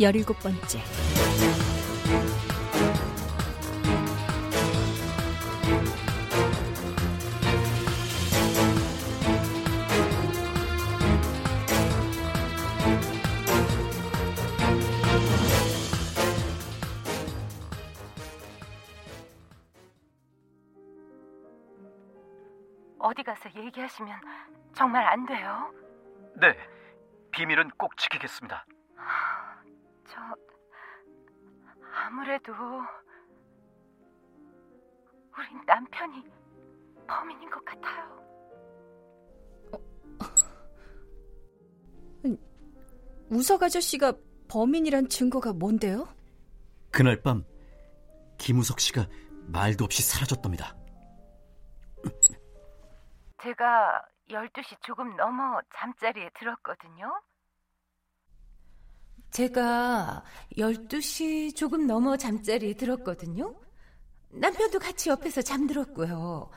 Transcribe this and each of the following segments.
열일곱 번째 어디 가서 얘기하시면 정말 안 돼요? 네, 비밀은 꼭 지키겠습니다. 저 아무래도 우리 남편이 범인인 것 같아요. 우석 아저씨가 범인이란 증거가 뭔데요? 그날 밤 김우석 씨가 말도 없이 사라졌답니다. 제가 12시 조금 넘어 잠자리에 들었거든요. 제가 12시 조금 넘어 잠자리에 들었거든요. 남편도 같이 옆에서 잠들었고요.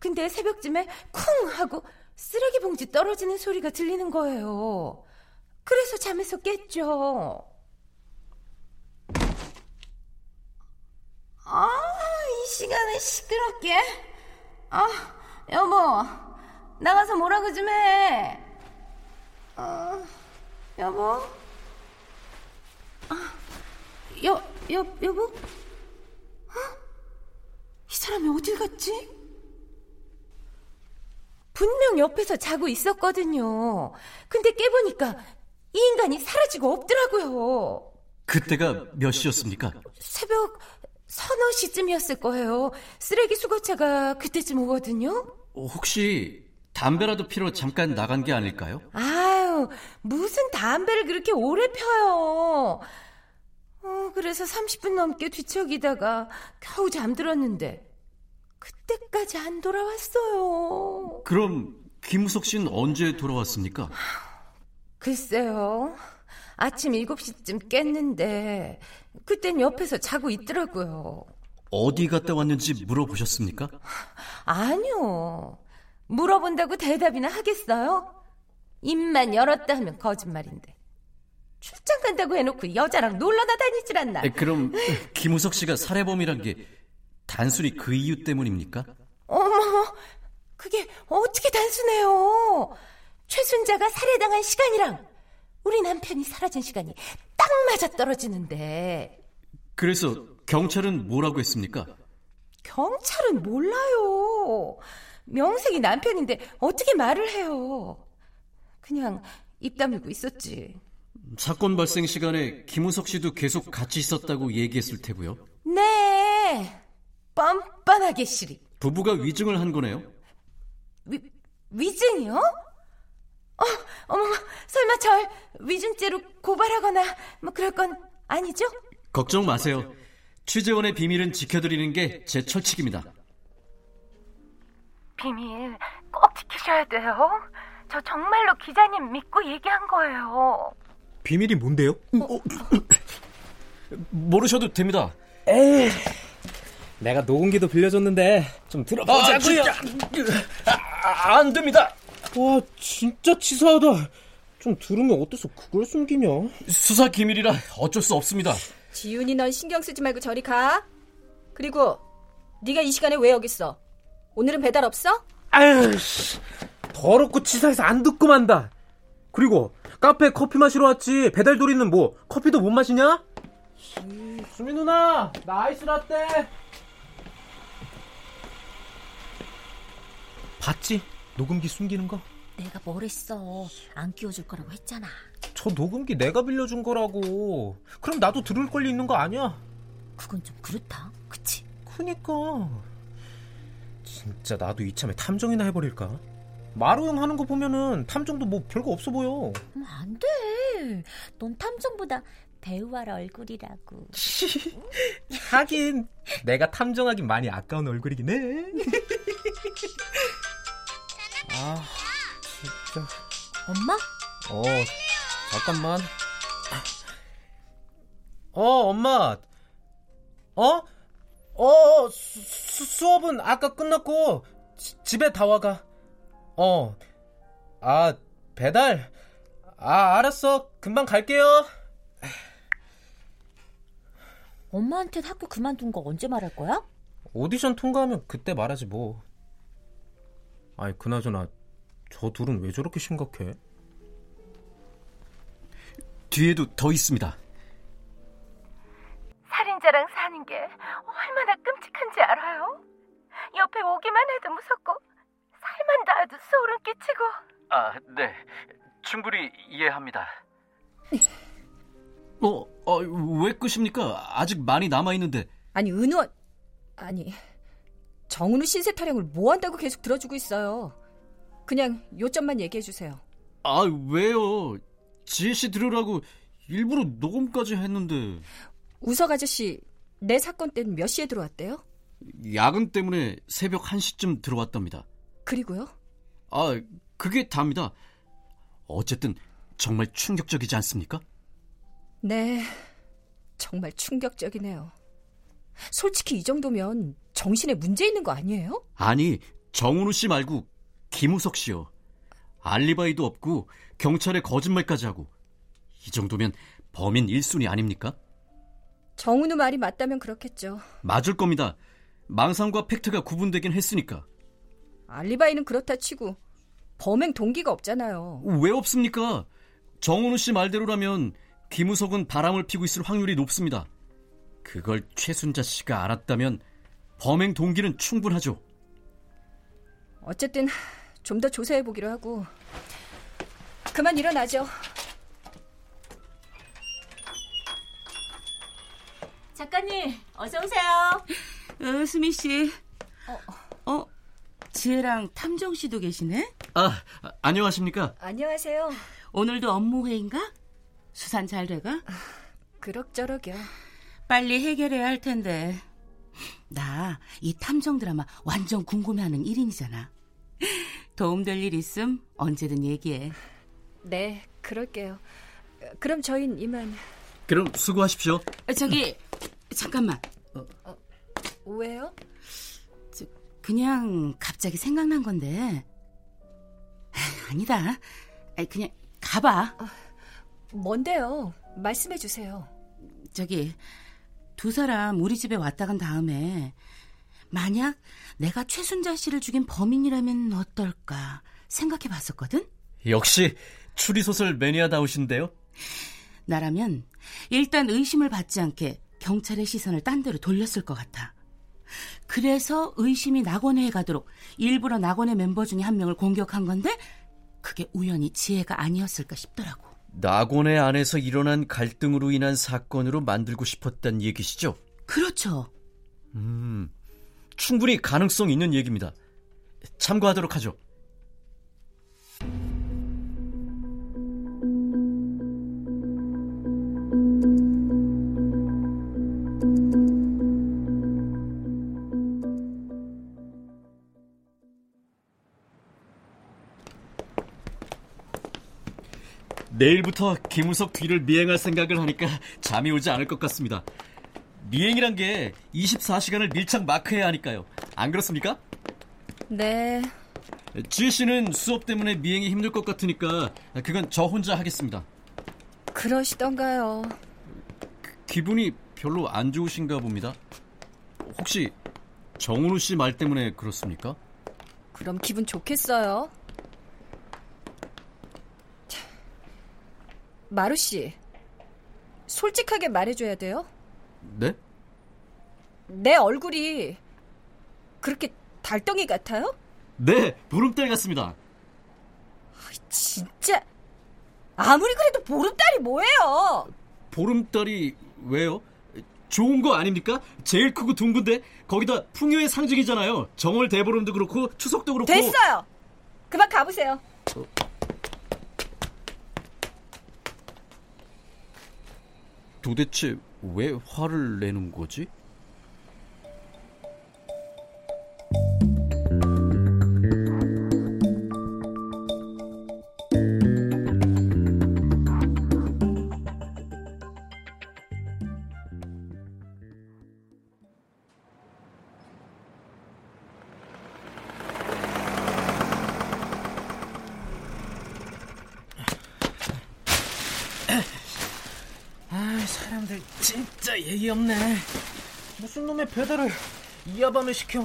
근데 새벽쯤에 쿵 하고 쓰레기 봉지 떨어지는 소리가 들리는 거예요. 그래서 잠에서 깼죠. 아, 이 시간에 시끄럽게. 아, 여보, 나가서 뭐라고 좀 해. 아, 여보. 아, 여, 여, 여보? 어? 이 사람이 어딜 갔지? 분명 옆에서 자고 있었거든요. 근데 깨보니까 이 인간이 사라지고 없더라고요. 그때가 몇 시였습니까? 새벽 서너 시쯤이었을 거예요. 쓰레기 수거차가 그때쯤 오거든요. 혹시 담배라도 피러 잠깐 나간 게 아닐까요? 아 유, 무슨 담배를 그렇게 오래 펴요. 어, 그래서 30분 넘게 뒤척이다가 겨우 잠들었는데 그때까지 안 돌아왔어요. 그럼 김우석 씨는 언제 돌아왔습니까? 글쎄요. 아침 7시쯤 깼는데 그땐 옆에서 자고 있더라고요. 어디 갔다 왔는지 물어보셨습니까? 아니요. 물어본다고 대답이나 하겠어요? 입만 열었다 하면 거짓말인데. 출장 간다고 해놓고 여자랑 놀러나 다니질 않나. 에, 그럼 김우석 씨가 살해범이란 게 단순히 그 이유 때문입니까? 어머, 그게 어떻게 단순해요? 최순자가 살해당한 시간이랑 우리 남편이 사라진 시간이 딱 맞아 떨어지는데. 그래서 경찰은 뭐라고 했습니까? 경찰은 몰라요. 명색이 남편인데 어떻게 말을 해요? 그냥 입 다물고 있었지. 사건 발생 시간에 김우석 씨도 계속 같이 있었다고 얘기했을 테고요. 네, 뻔뻔하게 시리. 부부가 위증을 한 거네요. 위, 위증이요? 어, 어머, 설마 절 위증죄로 고발하거나 뭐 그럴 건 아니죠? 걱정 마세요. 취재원의 비밀은 지켜드리는 게 제 철칙입니다. 비밀 꼭 지키셔야 돼요. 저 정말로 기자님 믿고 얘기한 거예요. 비밀이 뭔데요? 어, 모르셔도 됩니다. 에이, 내가 녹음기도 빌려줬는데 좀 들어보자고요. 아, 안 됩니다. 와, 진짜 치사하다. 좀 들으면 어때서 그걸 숨기냐? 수사 기밀이라 어쩔 수 없습니다. 지윤이 넌 신경 쓰지 말고 저리 가. 그리고 네가 이 시간에 왜 여기 있어? 오늘은 배달 없어? 아유, 씨. 더럽고 치사해서 안 듣고 만다. 그리고 카페 커피 마시러 왔지. 배달 도리는 뭐 커피도 못 마시냐? 수미 누나, 나 아이스 라떼. 봤지? 녹음기 숨기는 거? 내가 뭘 했어. 안 끼워줄 거라고 했잖아. 저 녹음기 내가 빌려준 거라고. 그럼 나도 들을 권리 있는 거 아니야? 그건 좀 그렇다. 그치? 그니까. 진짜 나도 이참에 탐정이나 해버릴까? 마루 형 하는 거 보면은 탐정도 뭐 별거 없어 보여. 음, 안 돼. 넌 탐정보다 배우할 얼굴이라고. 하긴 내가 탐정하긴 많이 아까운 얼굴이긴 해. 아 진짜. 엄마? 어 잠깐만. 어 엄마. 어? 어 수, 수, 수업은 아까 끝났고 지, 집에 다 와가. 어. 아 배달. 아 알았어. 금방 갈게요. 엄마한테 학교 그만둔 거 언제 말할 거야? 오디션 통과하면 그때 말하지 뭐. 아니 그나저나 저 둘은 왜 저렇게 심각해? 뒤에도 더 있습니다. 살인자랑 사는 게 얼마나 끔찍한지 알아요? 옆에 오기만 해도 무섭고 살만 닿아도 소름 끼치고 아, 네. 충분히 이해합니다. 어, 어, 왜 끄십니까? 아직 많이 남아 있는데. 아니 은원 아니 정은우 신세 타령을 뭐 한다고 계속 들어주고 있어요. 그냥 요점만 얘기해 주세요. 아, 왜요? 지혜 씨 들으라고 일부러 녹음까지 했는데. 우석 아저씨 내 사건 때는 몇 시에 들어왔대요? 야근 때문에 새벽 1시쯤 들어왔답니다. 그리고요? 아, 그게 답니다. 어쨌든 정말 충격적이지 않습니까? 네, 정말 충격적이네요. 솔직히 이 정도면 정신에 문제 있는 거 아니에요? 아니, 정은우 씨 말고 김우석 씨요. 알리바이도 없고 경찰에 거짓말까지 하고 이 정도면 범인 1순위 아닙니까? 정은우 말이 맞다면 그렇겠죠. 맞을 겁니다. 망상과 팩트가 구분되긴 했으니까. 알리바이는 그렇다 치고 범행 동기가 없잖아요. 왜 없습니까? 정은우 씨 말대로라면 김우석은 바람을 피고 있을 확률이 높습니다. 그걸 최순자 씨가 알았다면 범행 동기는 충분하죠. 어쨌든 좀 더 조사해 보기로 하고 그만 일어나죠. 작가님, 어서 오세요. 어, 수미 씨. 어, 어, 지혜랑 탐정 씨도 계시네? 아, 아, 안녕하십니까? 안녕하세요. 오늘도 업무 회의인가? 수산 잘 돼가? 그럭저럭이요. 빨리 해결해야 할 텐데. 나 이 탐정 드라마 완전 궁금해하는 1인이잖아. 도움될 일 있음 언제든 얘기해. 네, 그럴게요. 그럼 저흰 이만. 그럼 수고하십시오. 아, 저기 잠깐만. 왜요? 저, 그냥 갑자기 생각난 건데. 아, 아니다. 아, 그냥 가봐. 뭔데요? 말씀해 주세요. 저기 두 사람 우리 집에 왔다 간 다음에 만약 내가 최순자 씨를 죽인 범인이라면 어떨까 생각해 봤었거든? 역시 추리소설 매니아다우신데요? 나라면 일단 의심을 받지 않게 경찰의 시선을 딴 데로 돌렸을 것 같아. 그래서 의심이 낙원회에 가도록 일부러 낙원의 멤버 중에 한 명을 공격한 건데 그게 우연히 지혜가 아니었을까 싶더라고. 낙원의 안에서 일어난 갈등으로 인한 사건으로 만들고 싶었단 얘기시죠? 그렇죠. 음, 충분히 가능성 있는 얘기입니다. 참고하도록 하죠. 내일부터 김우석 뒤를 미행할 생각을 하니까 잠이 오지 않을 것 같습니다. 미행이란 게 24시간을 밀착 마크해야 하니까요. 안 그렇습니까? 네, 지혜 씨는 수업 때문에 미행이 힘들 것 같으니까 그건 저 혼자 하겠습니다. 그러시던가요. 기분이 별로 안 좋으신가 봅니다. 혹시 정은우 씨 말 때문에 그렇습니까? 그럼 기분 좋겠어요. 마루 씨, 솔직하게 말해줘야 돼요. 네? 내 얼굴이 그렇게 달덩이 같아요? 네, 보름달 같습니다. 진짜 아무리 그래도 보름달이 뭐예요? 보름달이 왜요? 좋은 거 아닙니까? 제일 크고 둥근데 거기다 풍요의 상징이잖아요. 정월 대보름도 그렇고 추석도 그렇고. 됐어요. 그만 가보세요. 도대체 왜 화를 내는 거지? 예의 없네. 무슨 놈의 배달을 이하밤에 시켜?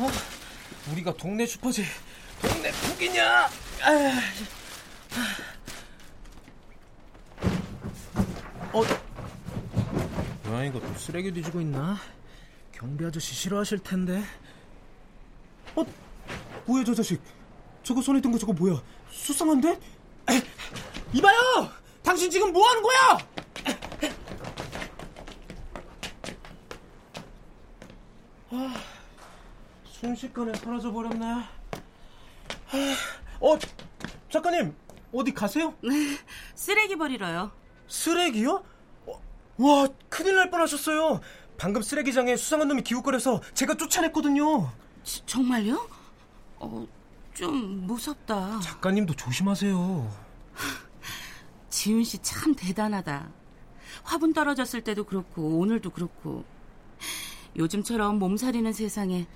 우리가 동네 슈퍼지. 동네 북이냐? 어? 뭐야 이거 또 쓰레기 뒤지고 있나? 경비 아저씨 싫어하실 텐데. 어? 뭐야 저 자식? 저거 손에 든 거 저거 뭐야? 수상한데? 이봐요! 당신 지금 뭐 하는 거야? 순식간에 사라져 버렸네. 아, 어, 작가님 어디 가세요? 네, 쓰레기 버리러요. 쓰레기요? 어, 와, 큰일 날 뻔하셨어요. 방금 쓰레기장에 수상한 놈이 기웃거려서 제가 쫓아냈거든요. 지, 정말요? 어, 좀 무섭다. 작가님도 조심하세요. 지훈 씨 참 대단하다. 화분 떨어졌을 때도 그렇고 오늘도 그렇고 요즘처럼 몸살이는 세상에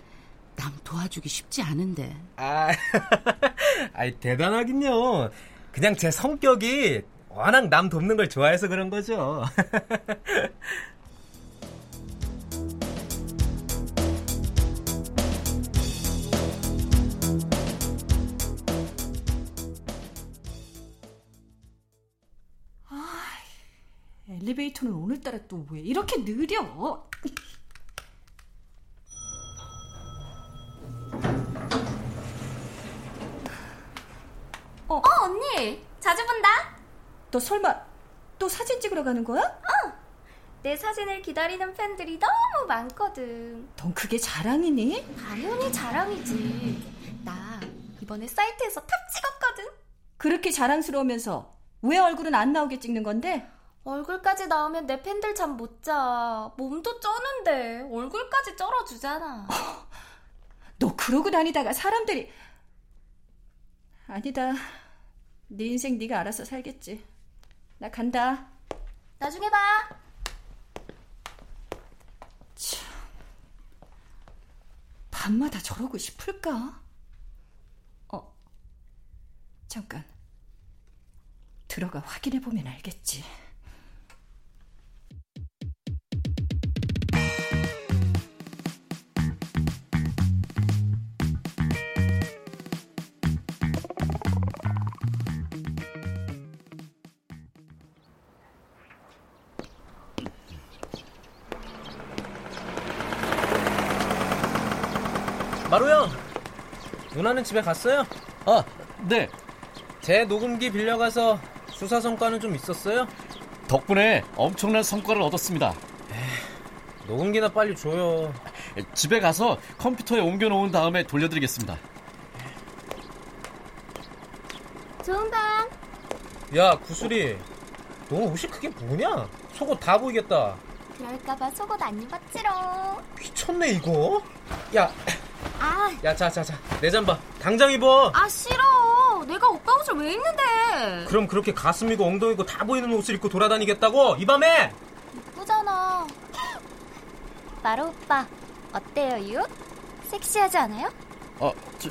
남 도와주기 쉽지 않은데. 아, 아이 대단하긴요. 그냥 제 성격이 워낙 남 돕는 걸 좋아해서 그런 거죠. 아, 엘리베이터는 오늘따라 또 왜 이렇게 느려? 너 설마 또 사진 찍으러 가는 거야? 어. 내 사진을 기다리는 팬들이 너무 많거든. 넌 그게 자랑이니? 당연히 자랑이지. 나 이번에 사이트에서 탑 찍었거든. 그렇게 자랑스러우면서 왜 얼굴은 안 나오게 찍는 건데? 얼굴까지 나오면 내 팬들 잠 못 자. 몸도 쩌는데 얼굴까지 쩔어주잖아. 어, 너 그러고 다니다가 사람들이 아니다. 네 인생 네가 알아서 살겠지. 나 간다. 나중에 봐. 참. 밤마다 저러고 싶을까? 어. 잠깐. 들어가 확인해 보면 알겠지. 마루 형, 누나는 집에 갔어요? 아, 네. 제 녹음기 빌려가서 수사 성과는 좀 있었어요? 덕분에 엄청난 성과를 얻었습니다. 에이, 녹음기나 빨리 줘요. 집에 가서 컴퓨터에 옮겨놓은 다음에 돌려드리겠습니다. 좋은 밤. 야, 구슬이. 너 옷이 그게 뭐냐? 속옷 다 보이겠다. 그럴까봐 속옷 안 입었지롱. 미쳤네, 이거. 야, 아, 야, 자, 자, 자. 내 잠바. 당장 입어. 아 싫어. 내가 오빠 옷을 왜 입는데? 그럼 그렇게 가슴이고 엉덩이고 다 보이는 옷을 입고 돌아다니겠다고? 이 밤에? 이쁘잖아. 마루 오빠, 어때요, 유? 섹시하지 않아요? 아, 저,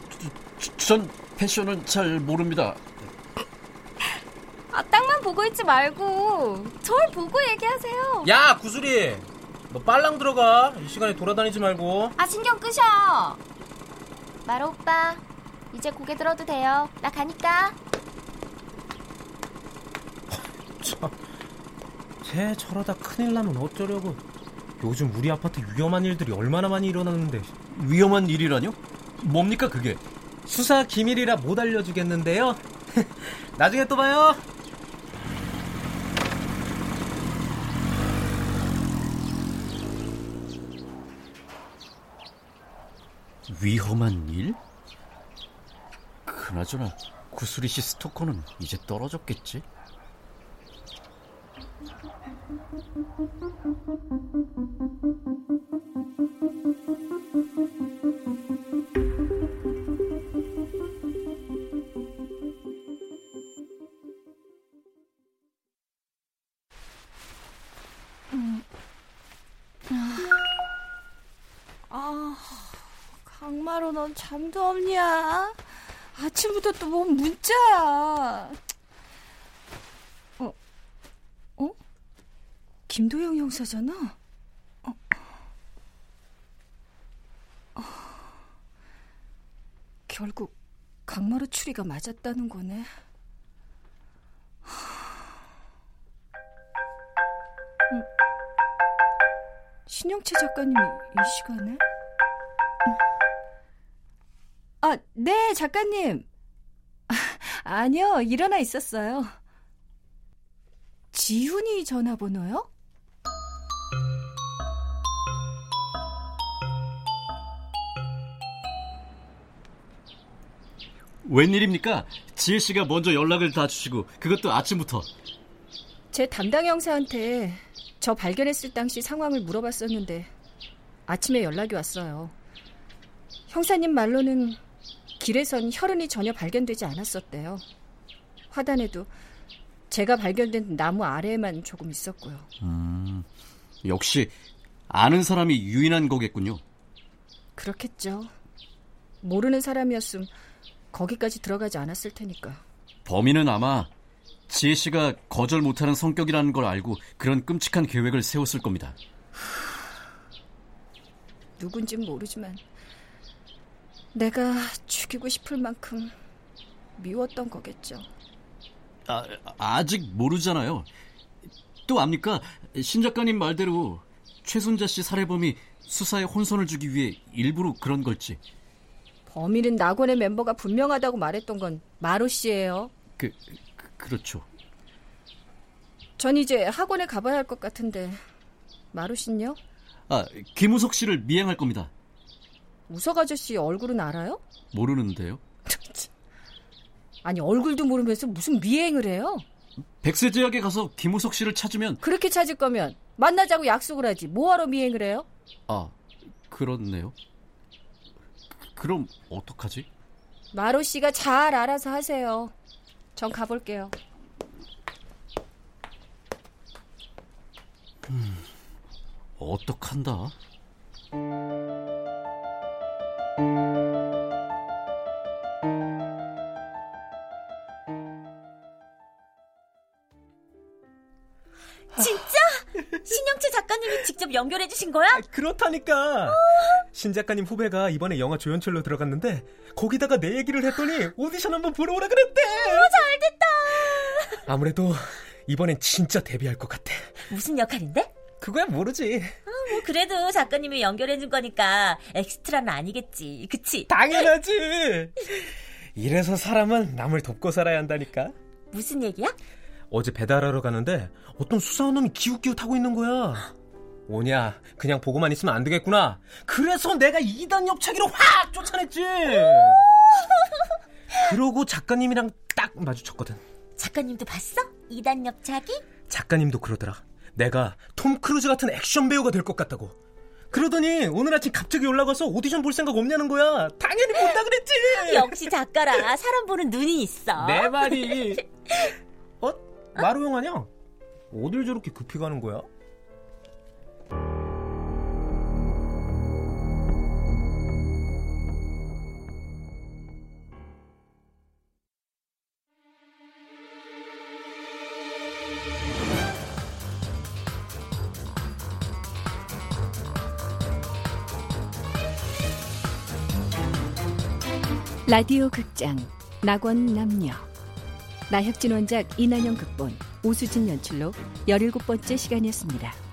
저, 전 패션은 잘 모릅니다. 아, 땅만 보고 있지 말고 절 보고 얘기하세요. 야, 구슬이. 너 빨랑 들어가. 이 시간에 돌아다니지 말고. 아, 신경 끄셔. 마루 오빠, 이제 고개 들어도 돼요. 나 가니까. 참. 쟤 저러다 큰일 나면 어쩌려고. 요즘 우리 아파트 위험한 일들이 얼마나 많이 일어나는데. 위험한 일이라뇨? 뭡니까 그게? 수사 기밀이라 못 알려주겠는데요. 나중에 또 봐요. 위험한 일? 그나저나 구슬이 씨 스토커는 이제 떨어졌겠지? 강마로 넌 잠도 없냐? 아침부터 또 뭔 문자야? 어, 어? 김도영 형사잖아? 어. 어. 결국 강마루 추리가 맞았다는 거네. 음. 신영채 작가님이 이 시간에? 아, 네, 작가님. 아니요, 일어나 있었어요. 지훈이 전화번호요? 웬일입니까? 지혜 씨가 먼저 연락을 다 주시고 그것도 아침부터. 제 담당 형사한테 저 발견했을 당시 상황을 물어봤었는데 아침에 연락이 왔어요. 형사님 말로는 길에선 혈흔이 전혀 발견되지 않았었대요. 화단에도 제가 발견된 나무 아래에만 조금 있었고요. 음, 역시 아는 사람이 유인한 거겠군요. 그렇겠죠. 모르는 사람이었음 거기까지 들어가지 않았을 테니까. 범인은 아마 지혜 씨가 거절 못하는 성격이라는 걸 알고 그런 끔찍한 계획을 세웠을 겁니다. 누군진 모르지만 내가 죽이고 싶을 만큼 미웠던 거겠죠. 아, 아직 모르잖아요. 또 압니까? 신 작가님 말대로 최순자 씨 살해범이 수사에 혼선을 주기 위해 일부러 그런 걸지. 범인은 낙원의 멤버가 분명하다고 말했던 건 마루 씨예요. 그, 그 그렇죠. 전 이제 학원에 가봐야 할 것 같은데 마루 씨는요? 아, 김우석 씨를 미행할 겁니다. 우석 아저씨 얼굴은 알아요? 모르는데요. 아니 얼굴도 모르면서 무슨 미행을 해요? 백세제약에 가서 김우석 씨를 찾으면 그렇게 찾을 거면 만나자고 약속을 하지 뭐하러 미행을 해요? 아 그렇네요. 그럼 어떡하지? 마로 씨가 잘 알아서 하세요. 전 가볼게요. 음, 어떡한다? 진짜? 신영채 작가님이 직접 연결해 주신 거야? 아, 그렇다니까. 어... 신 작가님 후배가 이번에 영화 조연출로 들어갔는데 거기다가 내 얘기를 했더니 오디션 한번 보러 오라 그랬대. 오, 잘됐다. 아무래도 이번엔 진짜 데뷔할 것 같아. 무슨 역할인데? 그거야 모르지. 어, 뭐 그래도 작가님이 연결해 준 거니까 엑스트라는 아니겠지. 그치? 당연하지. 이래서 사람은 남을 돕고 살아야 한다니까. 무슨 얘기야? 어제 배달하러 가는데 어떤 수상한 놈이 기웃기웃하고 있는 거야. 오냐, 그냥 보고만 있으면 안 되겠구나. 그래서 내가 2단 옆차기로 확 쫓아냈지. 그러고 작가님이랑 딱 마주쳤거든. 작가님도 봤어? 2단 옆차기? 작가님도 그러더라. 내가 톰 크루즈 같은 액션 배우가 될 것 같다고. 그러더니 오늘 아침 갑자기 연락 와서 오디션 볼 생각 없냐는 거야. 당연히 본다 그랬지. 역시 작가라. 사람 보는 눈이 있어. 내 말이. 어? 마루 형 아냐? 어딜 저렇게 급히 가는 거야? 라디오 극장 낙원 남녀 나혁진 원작 이난영 극본 오수진 연출로 17번째 시간이었습니다.